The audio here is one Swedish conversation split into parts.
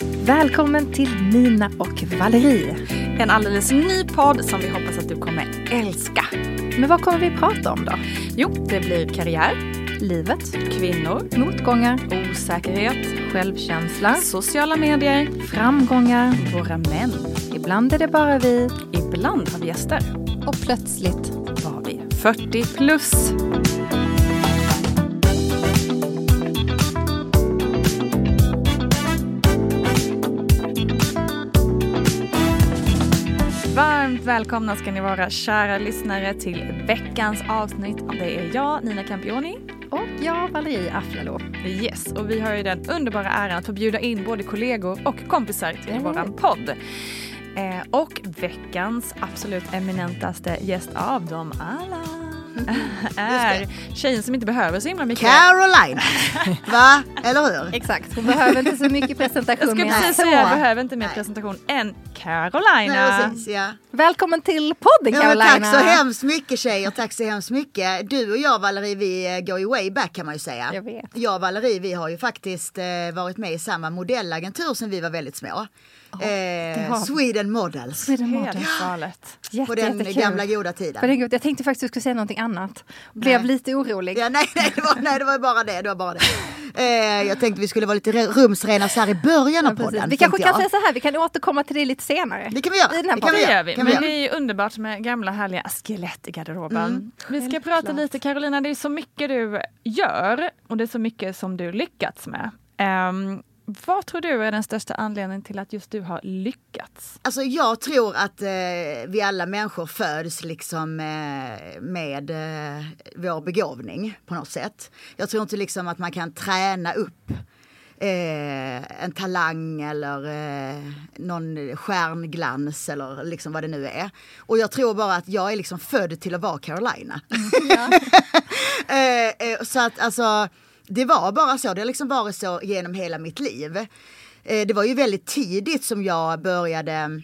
Välkommen till Nina och Valerie. En alldeles ny podd som vi hoppas att du kommer älska. Men vad kommer vi prata om då? Jo, det blir karriär, Livet, kvinnor, motgångar, osäkerhet, självkänsla, sociala medier, framgångar. våra män. Ibland är det bara vi Ibland har vi gäster. och plötsligt Var vi 40 plus. Varmt välkomna ska ni vara kära lyssnare till veckans avsnitt. Det är jag, Nina Campioni. och jag, Valerie Aflalo. Yes, och vi har ju den underbara äran att få bjuda in både kollegor och kompisar till Mm. våran podd. Eh, och veckans absolut eminentaste gäst av dem alla är tjejen som inte behöver så himla mycket. Caroline! Va? Eller hur? Exakt, hon behöver inte så mycket Jag presentation. skulle men precis säga, jag behöver inte mer Nej. presentation än Nej, Carolina. precis, ja. Välkommen till podden Ja, Carolina. tack så hemskt mycket tjejer, tack så hemskt mycket. Du och jag Valerie, vi eh, går ju way back kan man ju säga. Jag vet. Jag och Valerie, vi har ju faktiskt eh, varit med i samma modellagentur sen vi var väldigt små. Har eh. Sweden Models. Sweden Model. Helt galet. På Jätte, den jättekul. gamla goda tiden. Jag tänkte faktiskt att du skulle säga någonting annat. Blev Nej. lite orolig. Ja, nej, nej, det var, nej, det var bara det. det, var bara det. Eh, jag tänkte vi skulle vara lite rumsrena så här i början av Ja, podden. Vi kanske kan jag. säga så här, vi kan återkomma till det lite senare. Det kan vi göra. I den här Det kan vi gör vi. Kan vi Men det är ju underbart med gamla härliga skelett i garderoben. Mm. Vi ska prata lite Carolina, det är så mycket du gör och det är så mycket som du lyckats med. Ehm, vad tror du är den största anledningen till att just du har lyckats? Alltså jag tror att eh, vi alla människor föds liksom eh, med eh, vår begåvning på något sätt. Jag tror inte liksom att man kan träna upp eh, en talang eller eh, någon stjärnglans eller liksom vad det nu är. Och jag tror bara att jag är liksom född till att vara Carolina. eh, eh, så att alltså, det var bara så. Det har liksom varit så genom hela mitt liv. Eh, det var ju väldigt tidigt som jag började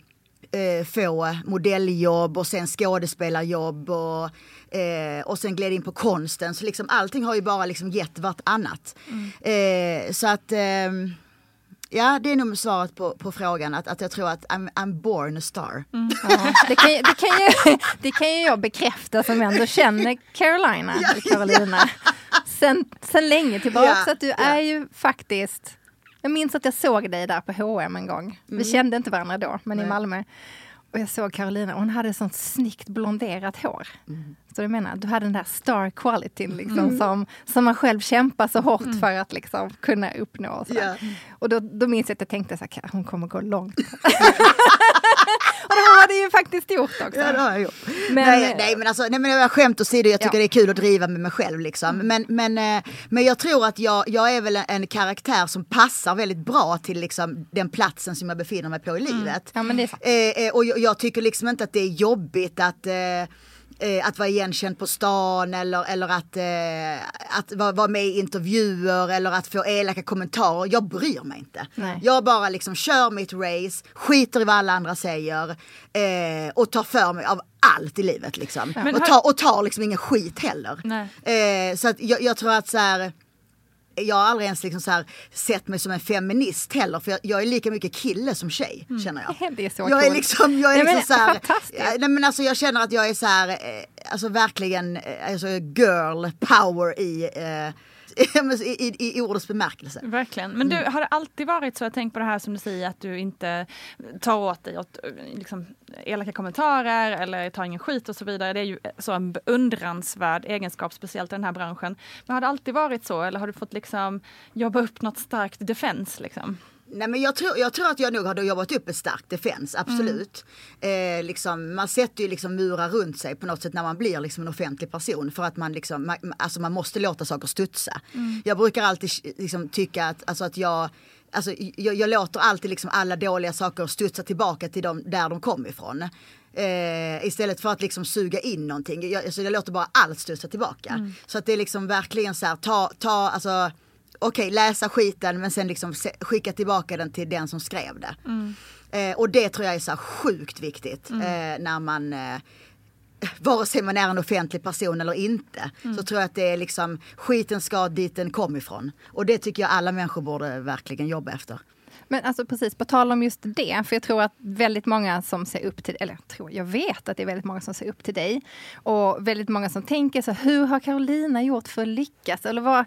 eh, få modelljobb och sen skådespelarjobb och, eh, och sen gled in på konsten. Så liksom allting har ju bara liksom gett vartannat. Eh, så att ehm, Ja, det är nog svaret på, på frågan att, att jag tror att I'm, I'm born a star. Ja, det, kan, det, kan ju, det kan ju jag bekräfta som ändå känner Carolina, eller Carolina, sen, sen länge tillbaka. Ja, Så att du ja. är ju faktiskt, jag minns att jag såg dig där på H&M en gång. Vi kände inte varandra då, men i Nej. Malmö. Och jag såg Carolina och hon hade sånt snyggt blonderat hår. Så jag menar, du hade den där star quality liksom, som, som man själv kämpar så hårt för att liksom, kunna uppnå. Och. Ja. och då, då minns jag att jag tänkte så här, hon kommer gå långt. och det har det ju faktiskt gjort också. Ja, det har jag gjort. Men- nej, nej, men alltså, nej, men jag skämt åsido, jag tycker Ja. det är kul att driva med mig själv. Liksom. Men, men, eh, men jag tror att jag, jag är väl en, karaktär som passar väldigt bra till liksom, den platsen som jag befinner mig på i livet. Ja, men det är sant. Eh, eh, och jag, jag tycker liksom inte att det är jobbigt att eh, eh, att vara igenkänd på stan eller, eller att, eh, att vara, vara med i intervjuer eller att få elaka kommentarer. Jag bryr mig inte. Nej. Jag bara liksom kör mitt race, skiter i vad alla andra säger eh, och tar för mig av allt i livet liksom. Men och, tar, och tar liksom ingen skit heller. Eh, så att jag, jag tror att så här, jag har aldrig ens liksom så här sett mig som en feminist heller för jag, jag är lika mycket kille som tjej känner jag. Det är så Jag är liksom, jag är Nej, liksom men så här, nej, men alltså jag känner att jag är så här, eh, alltså verkligen eh, alltså girl power i, eh, i, i, i ordets bemärkelse. Verkligen. Men du, har det alltid varit så, jag tänker på det här som du säger, att du inte tar åt dig åt liksom, elaka kommentarer eller tar ingen skit och så vidare. Det är ju så en beundransvärd egenskap, speciellt i den här branschen. Men har det alltid varit så eller har du fått liksom jobba upp något starkt defense? Liksom? Nej men jag tror, jag tror att jag nog hade jobbat upp ett starkt defens, absolut. Mm. Eh, liksom, man sätter ju liksom murar runt sig på något sätt när man blir liksom en offentlig person för att man, liksom, man, alltså man måste låta saker studsa. Mm. Jag brukar alltid liksom, tycka att, alltså att jag Alltså, jag, jag låter alltid liksom alla dåliga saker studsa tillbaka till dem där de kom ifrån. Eh, istället för att liksom suga in någonting. Jag, alltså, jag låter bara allt studsa tillbaka. Mm. Så att det är liksom verkligen så här, ta, ta, alltså okej, okay, läsa skiten men sen liksom skicka tillbaka den till den som skrev det. Mm. Eh, och det tror jag är så sjukt viktigt mm. eh, när man eh, vare sig man är en offentlig person eller inte, mm. så tror jag att det är liksom skiten ska dit den kom ifrån. Och det tycker jag alla människor borde verkligen jobba efter. Men alltså precis, på tal om just det, för jag tror att väldigt många som ser upp till, eller tror, jag vet att det är väldigt många som ser upp till dig. Och väldigt många som tänker så, hur har Carolina gjort för att lyckas? Eller vad,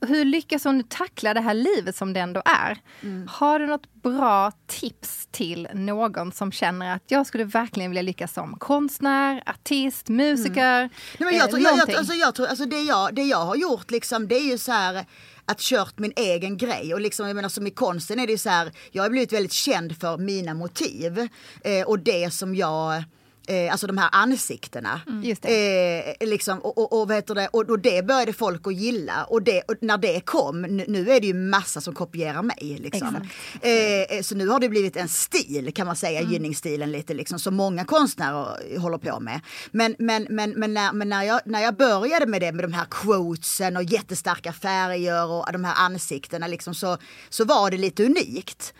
hur lyckas hon tackla det här livet som det ändå är? Mm. Har du något bra tips till någon som känner att jag skulle verkligen vilja lyckas som konstnär, artist, musiker? Mm. Nej, men jag, eh, tror, jag, jag, alltså, jag tror, alltså det, jag, det jag har gjort liksom, det är ju så här att kört min egen grej. Och liksom, jag menar som i konsten är det ju så här, jag har blivit väldigt känd för mina motiv. Eh, och det som jag eh, alltså de här ansiktena. Mm. Det. Eh, liksom, och, och, och, det, och, och det började folk att gilla och, det, och när det kom, nu, är det ju massa som kopierar mig. Liksom. Eh, eh, så nu har det blivit en stil kan man säga, mm. gynningsstilen lite liksom, som många konstnärer håller på med. Men, men, men, men, när, men när, jag, när jag började med det med de här quotesen och jättestarka färger och de här ansiktena liksom, så, så var det lite unikt.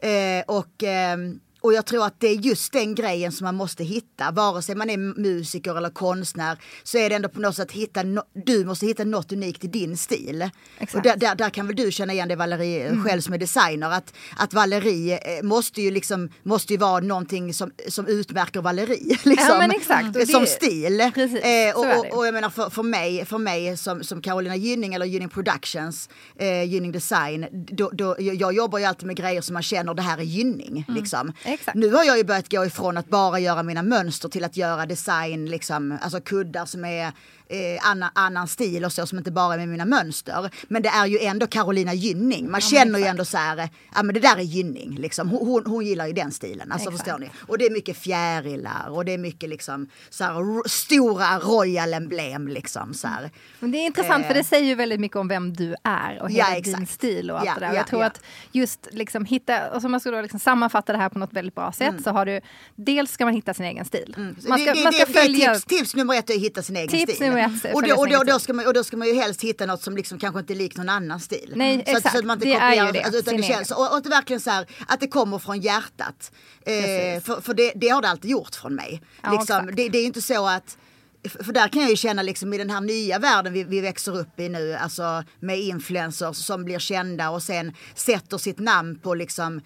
Eh, och ehm, och jag tror att det är just den grejen som man måste hitta. Vare sig man är musiker eller konstnär så är det ändå på något sätt hitta, no du måste hitta något unikt i din stil. Exakt. Och där, där, där, kan väl du känna igen det Valerie mm. själv som är designer. Att, att Valerie eh, måste ju liksom, måste ju vara någonting som, som utmärker Valerie. Liksom, ja, men exakt. Och som stil. Precis, eh, och, och, och, jag menar för, för mig, för mig som, som Carolina Gynning eller Gynning Productions, eh, Gynning Design. Då, då, jag jobbar ju alltid med grejer som man känner det här är Gynning. Mm. Liksom. Exakt. Nu har jag ju börjat gå ifrån att bara göra mina mönster till att göra design, liksom, alltså kuddar som är eh, annan, annan stil och så som inte bara är med mina mönster. Men det är ju ändå Carolina Gynning. Man ja, känner ju ändå så här, ja men det där är Gynning liksom. Hon, hon, hon gillar ju den stilen. Alltså exakt. förstår ni? Och det är mycket fjärilar och det är mycket liksom så här, stora royal emblem liksom så här. Men det är intressant eh. för det säger ju väldigt mycket om vem du är och hela ja, din stil och allt ja, det där. Jag tror att just liksom hitta, och som man skulle liksom sammanfatta det här på något väldigt bra sätt mm. så har du, dels ska man hitta sin egen stil. Mm. Man ska, det, det, man ska det, följa... Tips, tips nummer ett är att hitta sin egen tips stil rätt och, då, och, då, då ska man, och då ska man ju helst hitta något som liksom kanske inte är likt någon annan stil. Nej, så exakt. Att, så att man inte det kopierar, är ju det. Alltså, utan det känns, och, och verkligen så här, att det kommer från hjärtat. Eh, för för det, det, har det alltid gjort från mig. Ja, liksom, det, det är inte så att för där kan jag ju känna liksom i den här nya världen vi, vi, växer upp i nu, alltså med influencers som blir kända och sen sätter sitt namn på liksom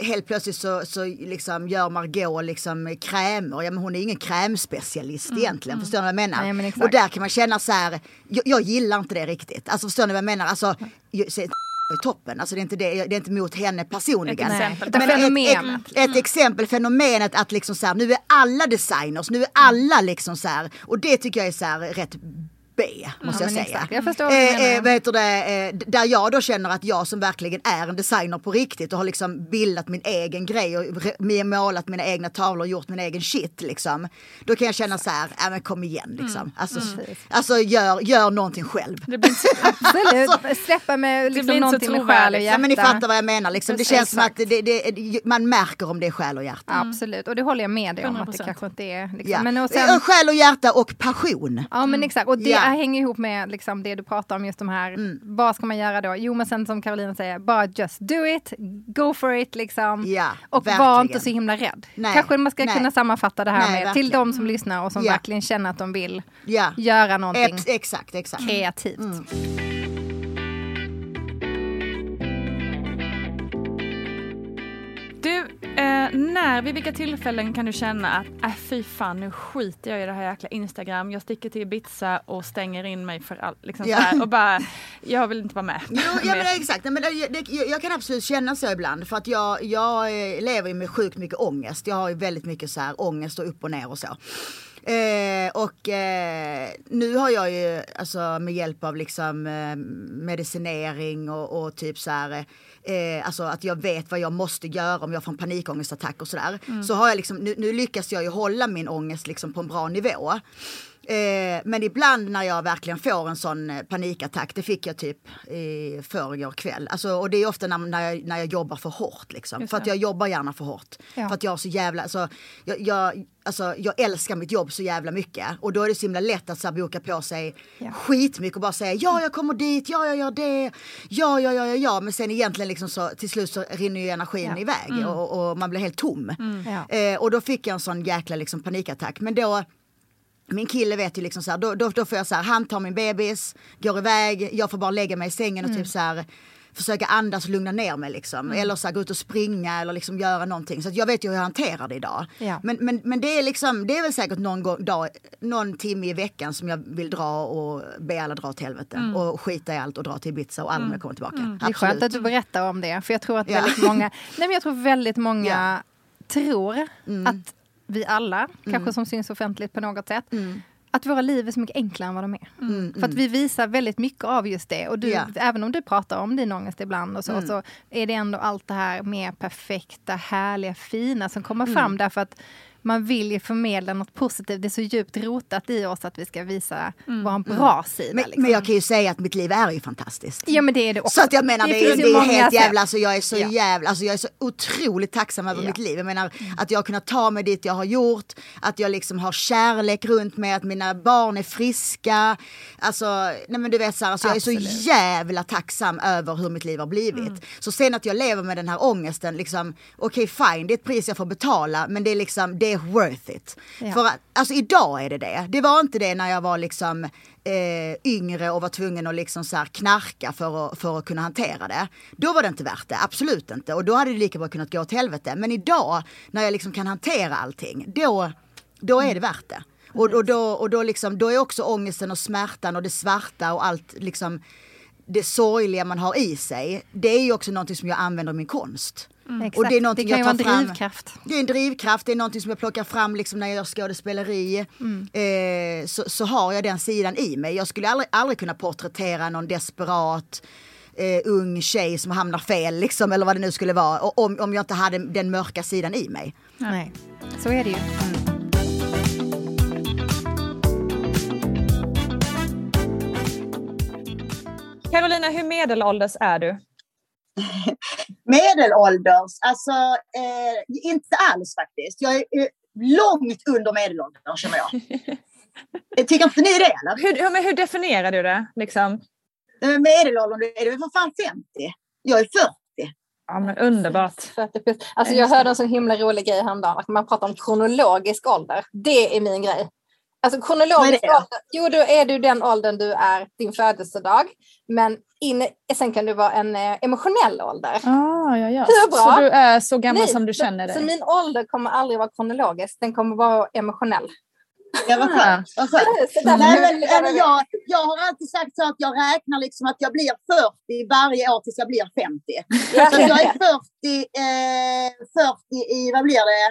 helt plötsligt så, så liksom gör Margot liksom krämer. Ja, men hon är ingen krämspecialist mm, egentligen. Mm. Förstår ni vad jag menar? Nej, och där kan man känna så här, jag, jag, gillar inte det riktigt. Alltså förstår ni vad jag menar? Alltså, är toppen. Alltså det är inte, det, det är inte mot henne personligen. Ett exempel. Men ett, ett, ett, exempel, fenomenet att liksom så här, nu är alla designers, nu är alla liksom så här, och det tycker jag är så här rätt B, måste ja, jag säga. Jag förstår eh, eh, vet det, eh, där jag då känner att jag som verkligen är en designer på riktigt och har liksom bildat min egen grej och målat mina egna tavlor och gjort min egen shit liksom. Då kan jag känna så här, äh, men kom igen liksom. Mm. Alltså, mm. alltså gör, gör någonting själv. Det blir så, absolut, alltså, släppa med liksom det någonting med själ och hjärta. Ja, men ni fattar vad jag menar liksom. Det känns som att det, det, man märker om det är själ och hjärta. Mm. Absolut, och det håller jag med dig om 100%. att det kanske inte är. Liksom. Ja. Men och sen... Själ och hjärta och passion. Ja men exakt, och det ja hänger ihop med liksom det du pratar om, just de här, mm. vad ska man göra då? Jo men sen som Karolina säger, bara just do it, go for it liksom. Ja, och verkligen. var inte så himla rädd. Nej, Kanske man ska nej. kunna sammanfatta det här nej, med verkligen. till de som lyssnar och som ja. verkligen känner att de vill ja. göra någonting Ex exakt, exakt. kreativt. Mm. När, vid vilka tillfällen kan du känna att äh, fy fan nu skiter jag i det här jäkla Instagram, jag sticker till Ibiza och stänger in mig för allt. Liksom ja. och bara, jag vill inte vara med. Jo, ja, men exakt, men det, det, jag kan absolut känna så ibland för att jag, jag lever med sjukt mycket ångest. Jag har ju väldigt mycket så här ångest och upp och ner och så. Eh, och eh, nu har jag ju alltså med hjälp av liksom eh, medicinering och, och, typ så här eh, alltså att jag vet vad jag måste göra om jag får en panikångestattack och sådär. Mm. Så har jag liksom, nu, nu lyckas jag ju hålla min ångest liksom på en bra nivå. Eh, men ibland när jag verkligen får en sån eh, panikattack, det fick jag typ i förrgår kväll. Alltså, och det är ofta när, när, jag, när jag jobbar för hårt. Liksom. För att jag jobbar gärna för hårt. Ja. För att jag har så jävla, alltså, jag, jag, alltså, jag älskar mitt jobb så jävla mycket. Och då är det så himla lätt att så här, boka på sig ja. skitmycket och bara säga ja jag kommer dit, ja jag gör det, ja ja ja ja ja. Men sen egentligen liksom så till slut så rinner ju energin ja. iväg mm. och, och, man blir helt tom. Mm. Eh, och då fick jag en sån jäkla liksom, panikattack. Men då min kille vet ju liksom så här, då, då, då får jag så här, han tar min bebis, går iväg, jag får bara lägga mig i sängen och typ mm. typ så här försöka andas och lugna ner mig liksom. Mm. Eller så här, gå ut och springa eller liksom göra någonting. Så jag vet ju hur jag hanterar det idag. Ja. Men, men, men det är liksom, det är väl säkert någon, gång, dag, någon timme i veckan som jag vill dra och be alla dra till helvete. Mm. Och skita i allt och dra till Ibiza och aldrig mm. komma tillbaka. Mm. Det är skönt att du berättar om det. För jag tror att väldigt många, nej men jag tror väldigt många ja. tror mm. att vi alla, kanske mm. som syns offentligt på något sätt, mm. att våra liv är så mycket enklare än vad de är. Mm, För att vi visar väldigt mycket av just det. Och du, yeah. även om du pratar om din ångest ibland och så, mm. så är det ändå allt det här mer perfekta, härliga, fina som kommer fram. Därför att man vill ju förmedla något positivt. Det är så djupt rotat i oss att vi ska visa mm. vår bra mm. sida. Men, liksom. men, jag kan ju säga att mitt liv är ju fantastiskt. Ja men det är det också. Så att jag menar det, det, är, det är helt jävla, alltså jag är så ja. jävla, alltså jag är så otroligt tacksam över ja. mitt liv. Jag menar mm. att jag har kunnat ta mig dit jag har gjort, att jag liksom har kärlek runt mig, att mina barn är friska. Alltså, nej men du vet så här, alltså jag är så jävla tacksam över hur mitt liv har blivit. Mm. Så sen att jag lever med den här ångesten, liksom, okej okay, fine, det är ett pris jag får betala, men det är liksom, det worth it. Ja. För att, alltså idag är det det. Det var inte det när jag var liksom eh, yngre och var tvungen att liksom så knarka för att, för att kunna hantera det. Då var det inte värt det, absolut inte. Och då hade det lika bra kunnat gå åt helvete. Men idag när jag liksom kan hantera allting, då, då är det värt det. Och, och, då, och då, liksom, då är också ångesten och smärtan och det svarta och allt liksom det sorgliga man har i sig. Det är ju också någonting som jag använder i min konst. Mm. Och det, är det kan ju vara en drivkraft. Det är en drivkraft, det är någonting som jag plockar fram liksom när jag gör skådespeleri. Mm. Eh, så, så, har jag den sidan i mig. Jag skulle aldrig, aldrig kunna porträttera någon desperat eh, ung tjej som hamnar fel liksom, eller vad det nu skulle vara. Om, om jag inte hade den mörka sidan i mig. Nej, så är det ju. Mm. Carolina, hur medelålders är du? Medelålders? Alltså, eh, inte alls faktiskt. Jag är eh, långt under medelåldern känner jag. Tycker inte ni det eller? Hur, men hur definierar du det? Liksom? Medelåldern är det för fan 50. Jag är 40. Ja men underbart. Alltså jag hörde en så himla rolig grej häromdagen, att man pratar om kronologisk ålder. Det är min grej. Alltså kronologisk ålder, jo då är du den åldern du är din födelsedag. Men in, sen kan du vara en eh, emotionell ålder. Ah, ja, ja. Hur bra? Så du är så gammal Nej, som du känner dig? Så min ålder kommer aldrig vara kronologisk, den kommer vara emotionell. Ja, vad skönt. Vad skönt. Nej, men, men jag, jag har alltid sagt så att jag räknar liksom att jag blir 40 varje år tills jag blir 50. Så jag är 40, eh, 40 i, vad blir det,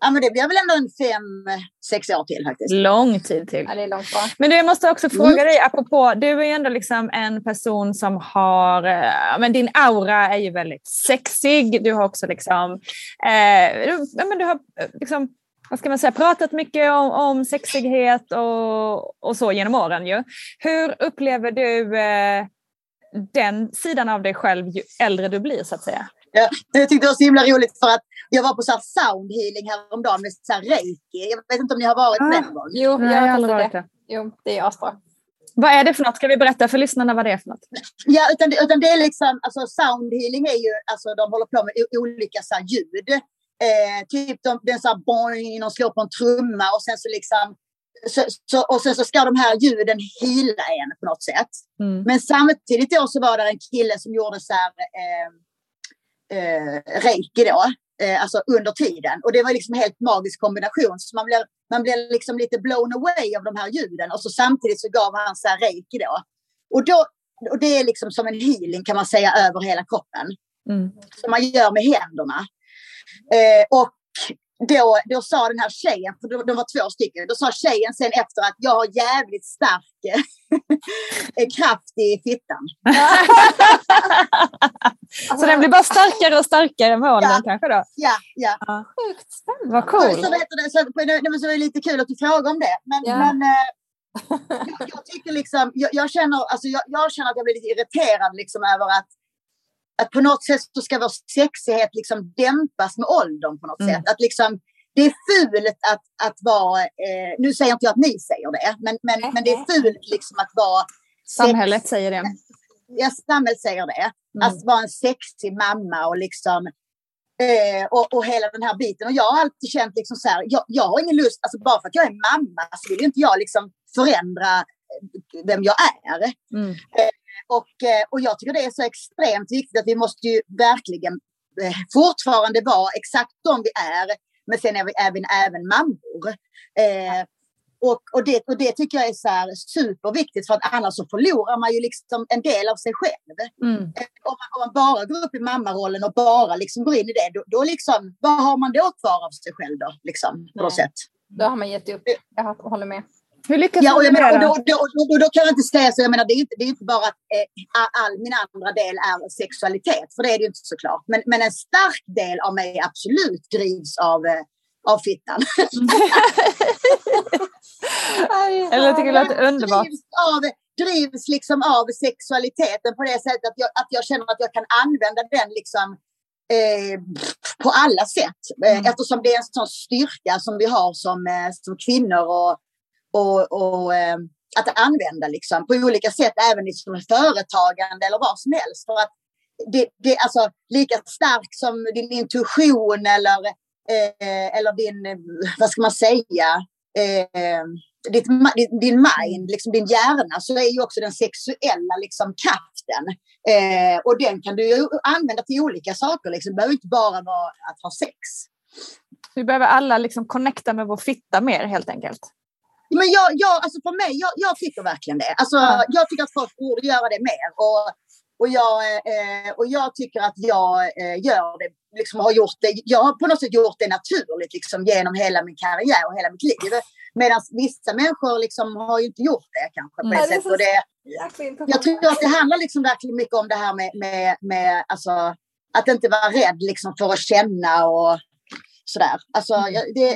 Ja, men det blir väl ändå en fem, sex år till faktiskt. Lång tid till. Ja, det är långt bra. Men du, jag måste också fråga mm. dig, apropå, du är ju ändå liksom en person som har, eh, men din aura är ju väldigt sexig. Du har också liksom, eh, ja, men du har eh, liksom, vad ska man säga, pratat mycket om, om sexighet och, och så genom åren ju. Hur upplever du eh, den sidan av dig själv ju äldre du blir så att säga? Ja, jag tyckte det var så himla roligt för att jag var på så här sound healing häromdagen med så här reiki. Jag vet inte om ni har varit med någon gång? Jo, jag har aldrig varit det. Jo, det är asbra. Vad är det för något? Ska vi berätta för lyssnarna vad det är för något? Ja, utan det, utan det är liksom, alltså sound healing är ju, alltså de håller på med olika så här, ljud. Eh, typ de, den så här boing, de slår på en trumma och sen så liksom så, så, och sen så ska de här ljuden hila en på något sätt. Mm. Men samtidigt då så var det en kille som gjorde så här eh, eh, reiki då eh, alltså under tiden. Och det var liksom en helt magisk kombination. Så man blev, man blev liksom lite blown away av de här ljuden. Och så samtidigt så gav han så här reiki då. Och, då, och det är liksom som en healing kan man säga över hela kroppen. Mm. Som man gör med händerna. Eh, och då, då sa den här tjejen, för de, de var två stycken, då sa tjejen sen efter att jag har jävligt stark kraft i fittan. så den blir bara starkare och starkare med åldern ja, kanske då? Ja, ja. Sjukt spännande. Vad cool. Så, så, det, så, så det lite kul att du frågar om det. Men, ja. men eh, jag, jag, tycker liksom, jag, jag känner, alltså jag, jag, känner att jag blir lite irriterad liksom över att att på något sätt så ska vår sexighet liksom dämpas med åldern på något mm. sätt. Att liksom, det är fult att, att vara, eh, nu säger inte jag att ni säger det, men, men, mm. men det är fult liksom att vara... Samhället sex, säger det. Ja, samhället säger det. Mm. Att vara en sexig mamma och liksom Eh, och, och hela den här biten. Och jag har alltid känt liksom så här, jag, jag har ingen lust, alltså bara för att jag är mamma så vill inte jag liksom förändra eh, vem jag är. Mm. Och, eh, och jag tycker det är så extremt viktigt att vi måste ju verkligen eh, fortfarande vara exakt de vi är. Men sen är vi även, även mammor. Eh, och, och, det, och det tycker jag är så superviktigt för att annars så förlorar man ju liksom en del av sig själv. Mm. Eh, om, man, om, man, bara går upp i mammarollen och bara liksom går in i det, då, då liksom, vad har man då kvar av sig själv då? Liksom, på något sätt. Då har man gett upp. Jag håller med. Hur lyckas ja, och jag menar, och då, då, då, då, kan jag inte säga så. Jag menar, det, är inte, det är inte bara att eh, all min andra del är sexualitet, för det är det ju inte såklart. Men, men en stark del av mig absolut drivs av, eh, av fittan. Eller jag tycker det låter underbart. Drivs av, drivs liksom av sexualiteten på det sättet att jag, att jag känner att jag kan använda den liksom eh, på alla sätt. Eh, mm. Eftersom det är en sån styrka som vi har som, eh, som kvinnor och och, och eh, att använda liksom, på olika sätt, även liksom företagande eller vad som helst. För att det, det, alltså, lika stark som din intuition eller, eh, eller din, vad ska man säga, eh, ditt, din, din mind, liksom din hjärna, så är ju också den sexuella liksom, kraften. Eh, och den kan du ju använda till olika saker. Liksom. Det behöver inte bara vara att ha sex. Vi behöver alla liksom connecta med vår fitta mer helt enkelt. Men jag, jag, alltså för mig, jag, jag tycker verkligen det. Alltså, ja. Jag tycker att folk borde göra det mer. Och, och, jag, eh, och jag tycker att jag eh, gör det, liksom har gjort det. Jag har på något sätt gjort det naturligt liksom, genom hela min karriär och hela mitt liv. Medan vissa människor liksom, har ju inte gjort det kanske på det sättet. Det, jag tror att det handlar liksom verkligen mycket om det här med, med, med alltså, att inte vara rädd liksom, för att känna och sådär. Alltså, mm. det,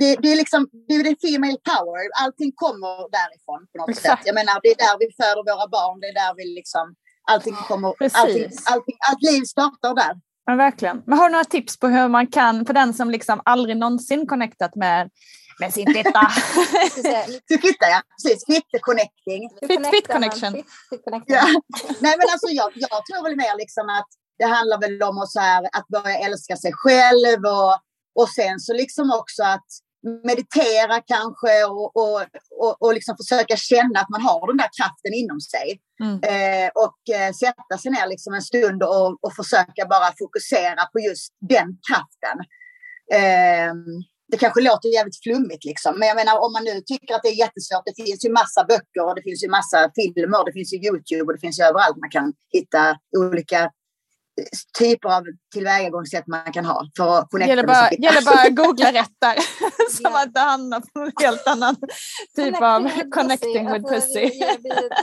det, det, är liksom, det är det female power. Allting kommer därifrån på något Exakt. sätt. Jag menar, det är där vi föder våra barn. Det är där vi liksom, allting kommer, allting, allting, allt liv startar där. Ja, verkligen. Men har du några tips på hur man kan, för den som liksom aldrig någonsin connectat med med sin fitta. fitta, ja. Precis. Fitte-connecting. Fit-connection. Ja. Nej, men alltså jag, jag tror väl mer liksom att det handlar väl om att, så här, att börja älska sig själv och och sen så liksom också att meditera kanske och, och, och, och liksom försöka känna att man har den där kraften inom sig. Mm. Eh, och eh, sätta sig ner liksom en stund och, och försöka bara fokusera på just den kraften. Eh, det kanske låter jävligt flummigt liksom, men jag menar om man nu tycker att det är jättesvårt. Det finns ju massa böcker och det finns ju massa filmer, det finns ju Youtube och det finns ju överallt man kan hitta olika typer av tillvägagångssätt man kan ha för att connecta gäller bara, gäller bara att googla rätt där. så att det hamnar på en helt annan typ av connecting with alltså, pussy. Vi,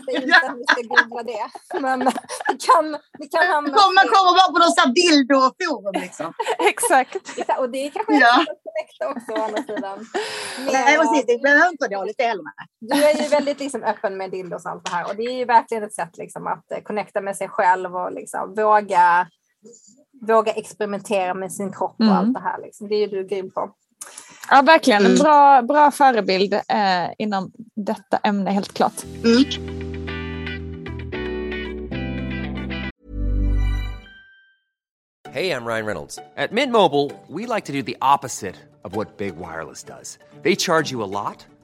vi, inte att vi ska googla det, men vi kan, vi kan hamna... Man kommer bara på någon sån dildo-forum liksom. Exakt. Och det är kanske ja. att connecta också å andra sidan. Nej precis, det behöver inte vara dåligt heller. Du är ju väldigt liksom, öppen med dildos och allt det här och det är ju verkligen ett sätt liksom, att eh, connecta med sig själv och liksom, våga våga experimentera med sin kropp och mm. allt det här. Liksom. Det är ju du grym på. Ja, verkligen. En mm. bra, bra förebild eh, inom detta ämne, helt klart. Mm. Hej, jag Ryan Reynolds. At Mint Mobile, we like to do the opposite of what Big Wireless does. They charge you a lot,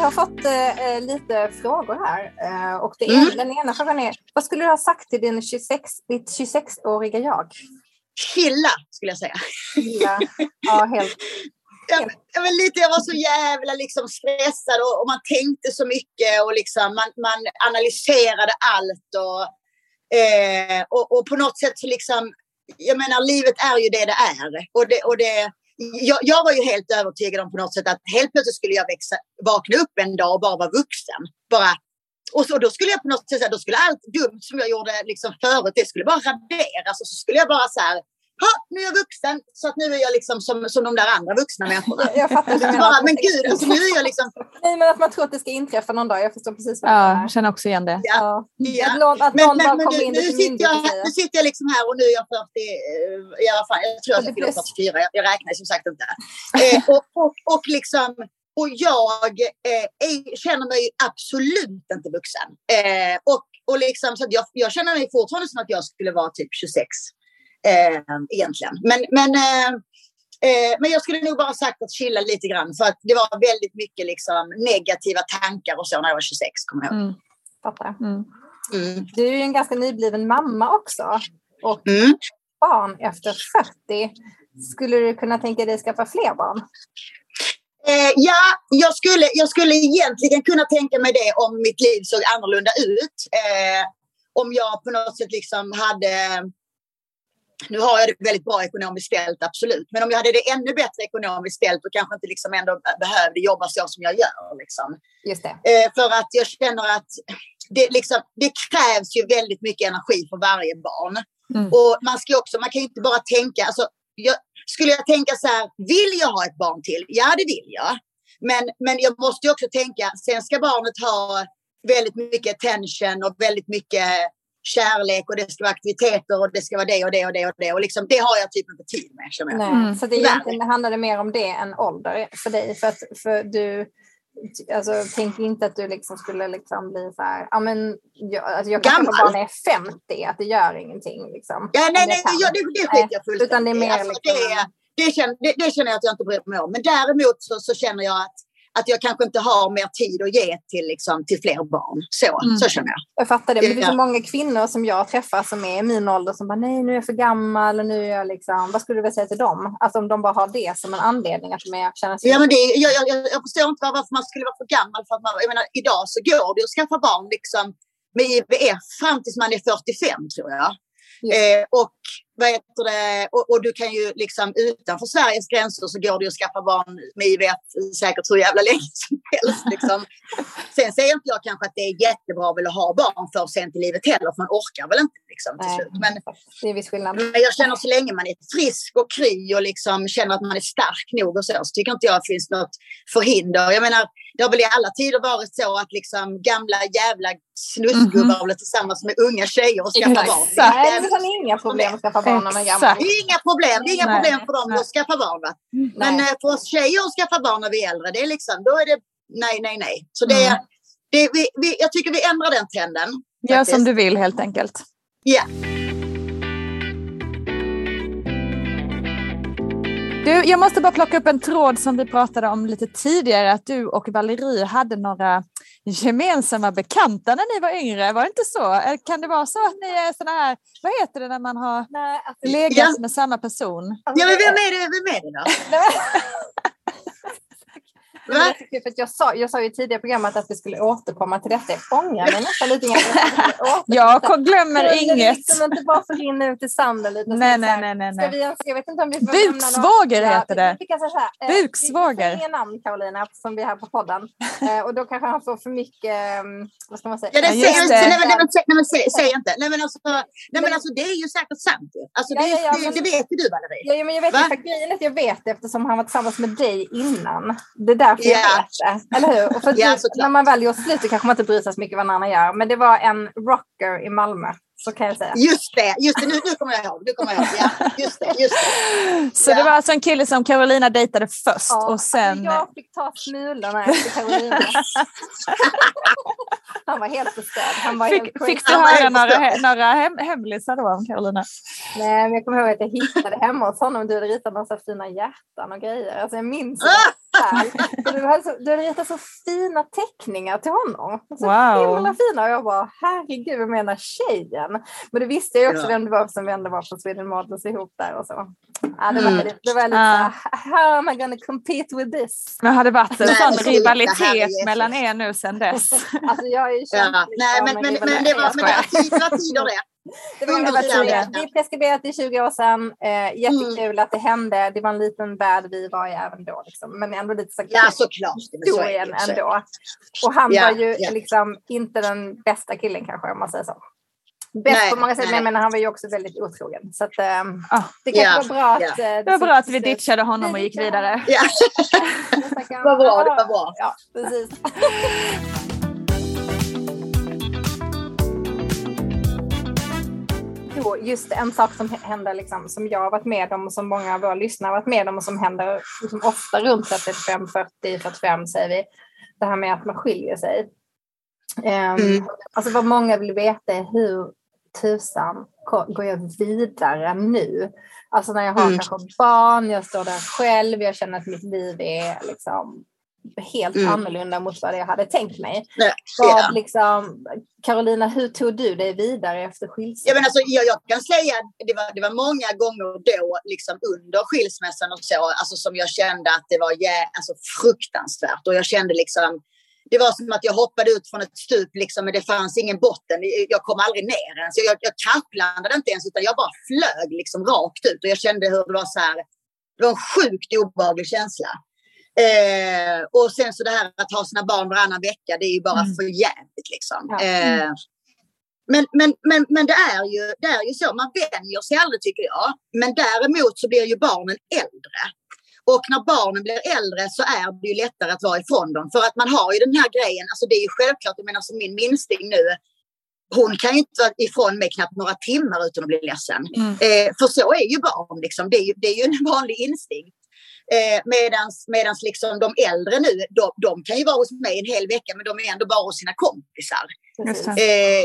Vi har fått eh, lite frågor här. Eh, och det är, den ena frågan är, vad skulle du ha sagt till din 26, ditt 26-åriga jag? Chilla, skulle jag säga. Chilla. Ja, helt. Jag, jag, lite, jag var så jävla liksom stressad och, och man tänkte så mycket och liksom man, man analyserade allt. Och, eh, och, och, på något sätt så liksom, jag menar livet är ju det det är. Och det, och det, jag, jag, var ju helt övertygad om på något sätt att helt plötsligt skulle jag växa, vakna upp en dag och bara vara vuxen. Bara, och så, då skulle jag på något sätt, då skulle allt dumt som jag gjorde liksom förut, det skulle bara raderas och så skulle jag bara så här, ha, nu är jag vuxen så att nu är jag liksom som, som de där andra vuxna människorna. Jag, fattar. Bara, men gud, alltså, nu är jag liksom... Nej, men att man tror att det ska inträffa någon dag. Jag förstår precis vad Ja, jag känner också igen det. Ja. ja. Att någon, att men, någon men, bara men kommer nu, in nu, lite sitter jag, och säger. nu sitter jag liksom här och nu är jag 40, eh, i alla fall, jag tror jag ska fylla 44, jag, jag räknar som sagt inte. Eh, och, och, och liksom och jag eh, är, känner mig absolut inte vuxen. Eh, och, och liksom, så jag, jag känner mig fortfarande som att jag skulle vara typ 26. Eh, egentligen. Men, men, eh, eh, men jag skulle nog bara sagt att chilla lite grann. För att det var väldigt mycket liksom, negativa tankar och så när jag var 26. Kommer jag ihåg. Mm. Fattar. Mm. Mm. Du är ju en ganska nybliven mamma också. Och Mm. barn efter 40. Skulle du kunna tänka dig skaffa fler barn? Eh, ja, jag skulle, jag skulle egentligen kunna tänka mig det om mitt liv såg annorlunda ut. Eh, om jag på något sätt liksom hade... Nu har jag det väldigt bra ekonomiskt ställt, absolut. Men om jag hade det ännu bättre ekonomiskt ställt och kanske inte liksom ändå behövde jobba så som jag gör. Liksom. Just det. Eh, för att jag känner att det, liksom, det krävs ju väldigt mycket energi för varje barn. Mm. Och man ska också, man kan ju inte bara tänka, alltså, jag, skulle jag tänka så här, vill jag ha ett barn till? Ja, det vill jag. Men, men jag måste ju också tänka, sen ska barnet ha väldigt mycket attention och väldigt mycket kärlek och det ska vara aktiviteter och det ska vara det och det och det och det. Och liksom, det har jag typ inte tid med. Känner jag. Nej, Mm. så det egentligen handlar det mer om det än ålder för dig. För, att, för du alltså, tänker inte att du liksom skulle liksom bli så här, ja men jag, alltså, jag kan när jag är 50, att det gör ingenting. Liksom, Ja, nej, jag nej, kan. det, det, skiter jag fullständigt Utan det är mer alltså, liksom, det, det, känner, det, det känner jag att jag inte bryr mig om. Men däremot så, så känner jag att, att jag kanske inte har mer tid att ge till, liksom, till fler barn. Så, Mm. så känner jag. Jag fattar det, men det är så många kvinnor som jag träffar som är i min ålder som bara nej nu är jag för gammal och nu är jag liksom, vad skulle du vilja säga till dem? Alltså om de bara har det som en anledning att de är, känner sig... Ja, men det, jag, jag, jag- förstår inte varför man skulle vara för gammal. För att man, jag menar, idag så går det att skaffa barn liksom, med IVF fram tills man är 45 tror jag. Eh, och, vad heter det, och, och du kan ju liksom utanför Sveriges gränser så går det ju att skaffa barn med IVF säkert hur jävla länge som helst. Liksom. Sen säger inte jag kanske att det är jättebra väl att ha barn för sent i livet heller, för man orkar väl inte liksom, till slut. Men, Det är viss skillnad. men jag känner så länge man är frisk och kry och liksom känner att man är stark nog och så, så tycker inte jag att det finns något förhinder. Jag menar, det har väl i alla tider varit så att liksom gamla jävla snusgubbar mm tillsammans med unga tjejer och skaffa barn. Det är Nej, är inga problem att skaffa barn när man är gammal. Det är inga problem, det är inga Nej. problem för dem att skaffa barn. Va? Men Nej. eh, för oss tjejer att skaffa barn när vi är äldre, det är liksom, då är det nej, nej, nej. Så det, är- det, vi, vi, jag tycker vi ändrar den trenden. Gör som du vill helt enkelt. Ja. Du, jag måste bara plocka upp en tråd som vi pratade om lite tidigare, att du och Valerie hade några gemensamma bekanta när ni var yngre. Var det inte så? Eller Kan det vara så att ni är såna här, vad heter det när man har Nej, alltså, legat Ja. med samma person? ja, men vem är det, vem är det då? Nej, så för att jag, sa, jag sa ju tidigare i programmet att vi skulle återkomma till detta. Jag ångrar mig nästan lite grann. Jag glömmer Kunde inget. Liksom inte bara få rinna ut i sanden lite. Nej, så nej, nej, nej, Ska nej. vi, jag vet inte om vi får Buksvåger någon- heter det. Så här, eh, Buksvåger. Vi får namn Karolina eftersom vi är här på podden. Eh, och då kanske han får för mycket, eh, vad ska man säga? Ja, det Ja, säger det. nej, men, nej, men, säg, säg, säg inte. Nej men, alltså, nej, men alltså, det är ju säkert sant. Alltså, det, Ja, ja, ja, det, men- det vet ju du Valerie. Ja, ja, men jag vet Va? grejen är att jag vet det eftersom han var tillsammans med dig innan. Det är för jag vet det. Eller hur? Och för såklart. när man väl gjort slut så kanske man inte bryr sig så mycket vad en annan gör. Men det var en rocker i Malmö. Så kan jag säga. Just det, just det. Nu, nu kommer jag ihåg. Nu kommer jag ihåg. Ja, just det, just det. Så Ja. det var alltså en kille som Carolina dejtade först Ja, och sen... jag fick ta smulorna efter Carolina. Han var helt förstörd. Han var Fick, helt fick du höra några, några hem, hemlisar då om Carolina? Nej, men jag kommer ihåg att jag hittade hemma hos honom. Du hade ritat massa fina hjärtan och grejer. Alltså jag minns Ah! det. Och Du hade, så, du hade ritat så fina teckningar till honom. Så Wow. himla fina. Och jag bara, herregud, vad menar tjejen? Men det visste jag ju också Ja. vem det var som vi ändå var på Sweden Models ihop där och så. Ja, det var, Mm. lite- det var lite Ja. så här, how am I gonna compete with this? Men har det varit en sån men rivalitet mellan er nu sen dess? Alltså jag är ju Ja. Nej, men, men, men det var, men det var tid- det var tider det. Det var, var Underbart. är preskriberat i 20 år sedan. Eh, jättekul att det hände. Det var en liten värld vi var i även då. Liksom. Men ändå lite så Ja, såklart. Men är historien så är ändå. Och han Ja, var ju ja. liksom inte den bästa killen kanske om man säger så. Bäst Nej, på många sätt, men nej. menar han var ju också väldigt otrogen. Så att, Ah, det kanske Ja, var bra att... ja. eh, det var så- bra att vi ditchade honom och gick vidare. Ja, var bra. Det var bra. Ja, precis. Jo, just en sak som händer, liksom, som jag har varit med om och som många av våra lyssnare har varit med om och som händer liksom, ofta runt 35, 40, 45 säger vi. Det här med att man skiljer sig. Ehm, Mm. Alltså vad många vill veta är hur tusan går jag vidare nu? Alltså när jag har Mm. kanske barn, jag står där själv, jag känner att mitt liv är liksom helt Mm. annorlunda mot vad jag hade tänkt mig. Ja. Vad, liksom, Carolina, hur tog du dig vidare efter Ja, skilsmässan? men alltså, jag, jag kan säga att det var, det var många gånger då, liksom under skilsmässan och så, alltså, som jag kände att det var jä, alltså, fruktansvärt. Och jag kände liksom, det var som att jag hoppade ut från ett stup, liksom, men det fanns ingen botten. Jag kom aldrig ner ens. Jag, jag, jag kraschlandade inte ens, utan jag bara flög liksom rakt ut. Och jag kände hur det var så här, det var en sjukt obehaglig känsla. Eh, och sen så det här att ha sina barn varannan vecka, det är ju bara Mm. för jävligt liksom. Ja. Eh, men, men, men, men det, är ju, det är ju så, man vänjer sig aldrig tycker jag. Men däremot så blir ju barnen äldre. Och när barnen blir äldre så är det ju lättare att vara ifrån dem. För att man har ju den här grejen, alltså det är ju självklart, jag menar som min minsting nu, hon kan ju inte vara ifrån mig knappt några timmar utan att bli ledsen. Mm. Eh, för så är ju barn, liksom. det, är ju, det är ju en vanlig instinkt. Eh, medans, medans liksom de äldre nu, de, de kan ju vara hos mig en hel vecka men de är ändå bara hos sina kompisar. Eh,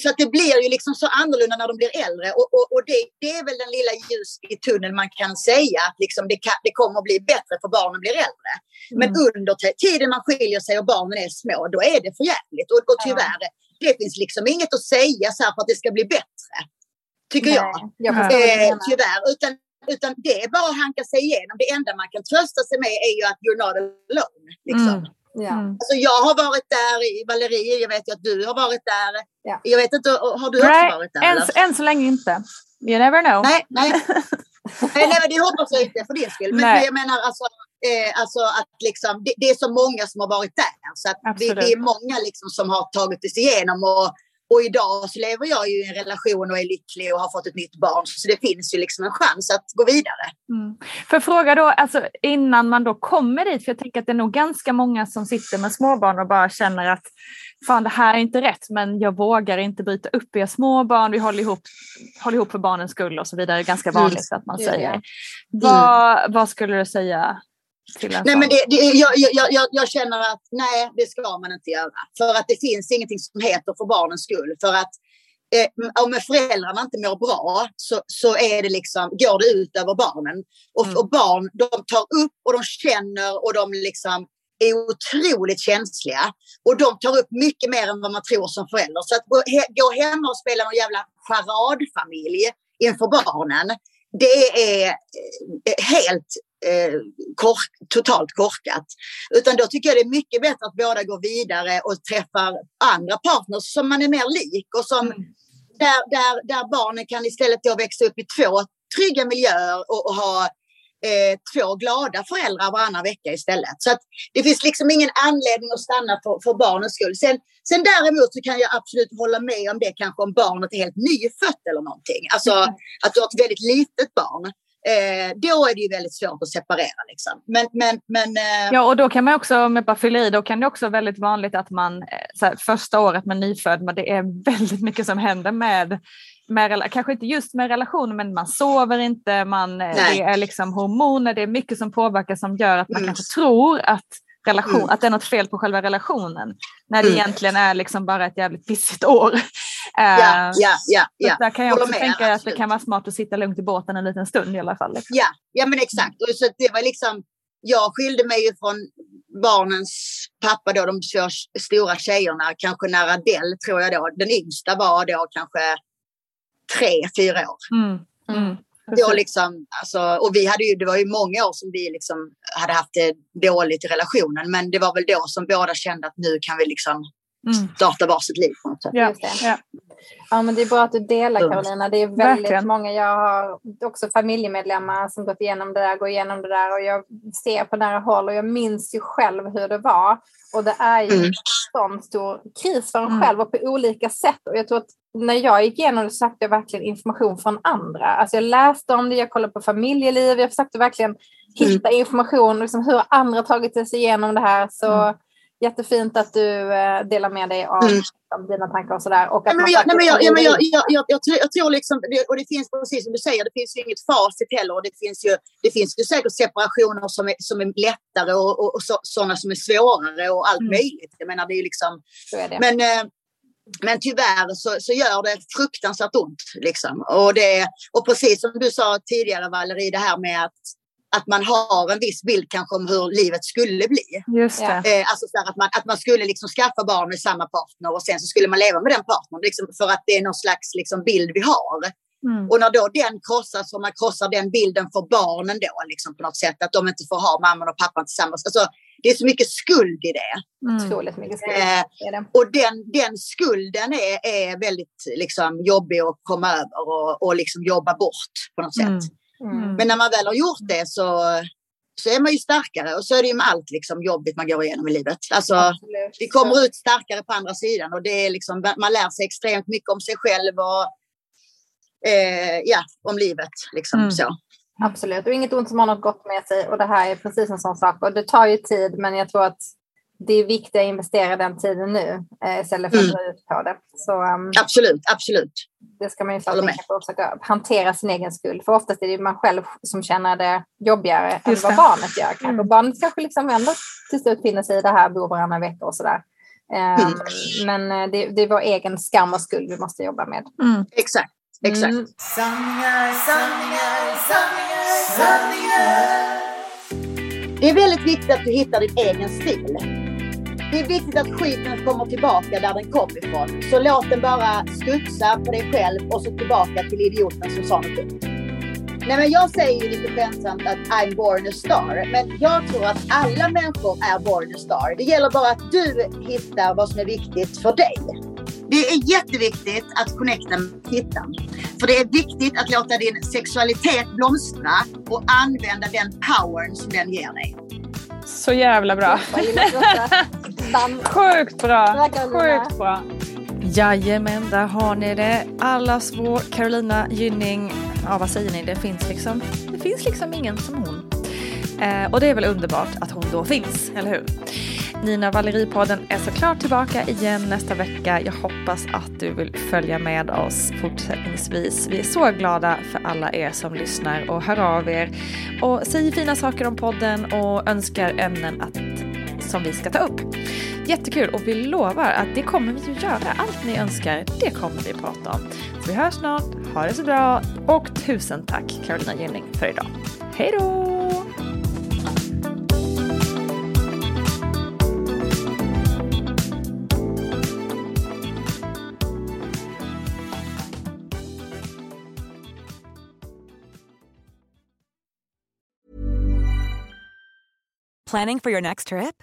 så att det blir ju liksom så annorlunda när de blir äldre och, och, och det, det är väl den lilla ljus i tunneln man kan säga att liksom det, kan, det kommer att bli bättre för barnen blir äldre. Men under tiden man skiljer sig och barnen är små, då är det för jävligt. Och, och tyvärr, det finns liksom inget att säga så här för att det ska bli bättre. Tycker jag. Nej, jag du Eh, tyvärr. Utan, utan det är bara att hanka sig igenom. Det enda man kan trösta sig med är ju att you're not alone. Liksom. Mm. Ja. Mm. Alltså jag har varit där i Valerie, jag vet ju att du har varit där. Ja. Jag vet inte, har du också Nej, varit där? än, eller? än så länge inte. You never know. Nej, nej. nej, nej, men det hoppas jag inte för din skull. Men, Nej. men jag menar alltså, eh, alltså att liksom, det, det är så många som har varit där. Så att vi, vi är många liksom som har tagit oss igenom. Och, och idag så lever jag ju i en relation och är lycklig och har fått ett nytt barn. Så det finns ju liksom en chans att gå vidare. Mm. För fråga då, alltså, innan man då kommer dit, för jag tänker att det är nog ganska många som sitter med småbarn och bara känner att fan det här är inte rätt men jag vågar inte bryta upp, vi har småbarn, vi håller ihop, håller ihop för barnens skull och så vidare. Det är ganska vanligt att man säger. Vad, vad skulle du säga Nej, men det, det, jag, jag, jag, jag känner att nej, det ska man inte göra. För att det finns ingenting som heter för barnens skull. För att eh, om föräldrarna inte mår bra så, så är det liksom, går det ut över barnen. Och, Mm. och barn de tar upp och de känner och de liksom är otroligt känsliga. Och de tar upp mycket mer än vad man tror som förälder. Så att gå, he, gå hemma och spela någon jävla charadfamilj inför barnen, det är eh, helt eh, kork, totalt korkat. Utan då tycker jag det är mycket bättre att båda går vidare och träffar andra partners som man är mer lik och som där, där, där barnen kan istället då växa upp i två trygga miljöer och, och ha eh, två glada föräldrar varannan vecka istället. Så att det finns liksom ingen anledning att stanna för, för barnens skull. Sen, sen däremot så kan jag absolut hålla med om det kanske om barnet är helt nyfött eller någonting. Alltså att du har ett väldigt litet barn. Eh, då är det ju väldigt svårt att separera. Liksom. Men, men, men, eh... Ja, och då kan man också, med bara fylla i, då kan det också vara väldigt vanligt att man eh, här, första året med nyfödd, men det är väldigt mycket som händer med med, kanske inte just med relationer, men man sover inte, man, eh, det är liksom hormoner, det är mycket som påverkar som gör att man mm. kanske tror att relation, mm. att det är något fel på själva relationen. När det mm. egentligen är liksom bara ett jävligt pissigt år. Ja, ja, ja, ja. Där kan jag också med, tänka absolut. att det kan vara smart att sitta lugnt i båten en liten stund i alla fall. Liksom. Ja, ja men exakt. Och så det var liksom, jag skilde mig ju från barnens pappa då, de två stora tjejerna, kanske när Adele tror jag då, den yngsta var då kanske tre, fyra år. Mm. Mm. Då liksom, alltså, och vi hade ju, det var ju många år som vi liksom hade haft det dåligt i relationen. Men det var väl då som båda kände att nu kan vi liksom mm. Starta varsitt liv. På något sätt. Ja. Ja. ja, men det är bra att du delar Karolina. Det är väldigt Verkligen. många. Jag har också familjemedlemmar som gått igenom det där, går igenom det där och jag ser på nära håll och jag minns ju själv hur det var. Och det är ju mm. en sån stor kris för en mm. själv och på olika sätt. Och jag tror att när jag gick igenom det sökte jag verkligen information från andra. Alltså jag läste om det, jag kollade på familjeliv, jag försökte verkligen hitta mm. information, liksom hur andra tagit sig igenom det här. Så mm. Jättefint att du eh, delar med dig av mm. dina tankar och sådär. Och att jag, nej, jag, jag, jag, jag, jag, tror liksom, och det finns precis som du säger, det finns ju inget facit heller. Och det finns ju, det finns ju säkert separationer som är, som är lättare och, och, och så, sådana som är svårare och allt mm. möjligt. Jag menar det är liksom, är det. men eh, men tyvärr så, så gör det fruktansvärt ont. Liksom. Och, det, och precis som du sa tidigare Valerie, det här med att, att man har en viss bild kanske om hur livet skulle bli. Just det. Eh, alltså så att, man, att man skulle liksom skaffa barn med samma partner och sen så skulle man leva med den partnern. Liksom, för att det är någon slags liksom, bild vi har. Mm. Och när då den krossas och man krossar den bilden för barnen då liksom på något sätt att de inte får ha mamman och pappan tillsammans. Alltså, det är så mycket skuld i det. Mm. Otroligt mycket skuld. Eh, och den, den skulden är, är väldigt liksom, jobbig att komma över och, och liksom jobba bort på något sätt. Mm. Mm. Men när man väl har gjort det så, så är man ju starkare och så är det ju med allt liksom, jobbigt man går igenom i livet. Alltså, vi kommer ut starkare på andra sidan och det är liksom, man lär sig extremt mycket om sig själv och eh, ja, om livet. Liksom, mm. så. Absolut, och inget ont som har något gott med sig. Och det här är precis en sån sak. Och det tar ju tid, men jag tror att det är viktigt att investera den tiden nu eh, istället för att mm. dra ut på det. Så, um, absolut, absolut. Det ska man ju tänka på att försöka hantera sin egen skuld. För oftast är det man själv som känner det jobbigare än vad barnet gör. Kanske. Mm. Barnet kanske liksom ändå till slut finner sig i det här, bor varannan vecka och sådär. Um, mm. Men eh, det, det är vår egen skam och skuld vi måste jobba med. Mm. Exakt. Exakt. Mm. Sanningar, sanningar, sanningar, sanningar. Det är väldigt viktigt att du hittar din egen stil. Det är viktigt att skiten kommer tillbaka där den kom ifrån. Så låt den bara studsa på dig själv och så tillbaka till idioten som sa något dumt. Nej, men jag säger ju lite skämtsamt att I'm born a star. Men jag tror att alla människor är born a star. Det gäller bara att du hittar vad som är viktigt för dig. Det är jätteviktigt att connecta med tittaren. För det är viktigt att låta din sexualitet blomstra och använda den powern som den ger dig. Så jävla bra. Sjukt bra. Sjukt bra. Jajamän, där har ni det. Allas vår Carolina Gynning. Ja, vad säger ni? Det finns liksom, det finns liksom ingen som hon. Eh, och det är väl underbart att hon då finns, eller hur? Nina Valerie-podden är såklart tillbaka igen nästa vecka. Jag hoppas att du vill följa med oss fortsättningsvis. Vi är så glada för alla er som lyssnar och hör av er och säger fina saker om podden och önskar ämnen att, som vi ska ta upp. Jättekul och vi lovar att det kommer vi att göra. Allt ni önskar, det kommer vi prata om. Så vi hörs snart. Ha det så bra och tusen tack Carolina Gynning för idag. Hej då! Planning for your next trip?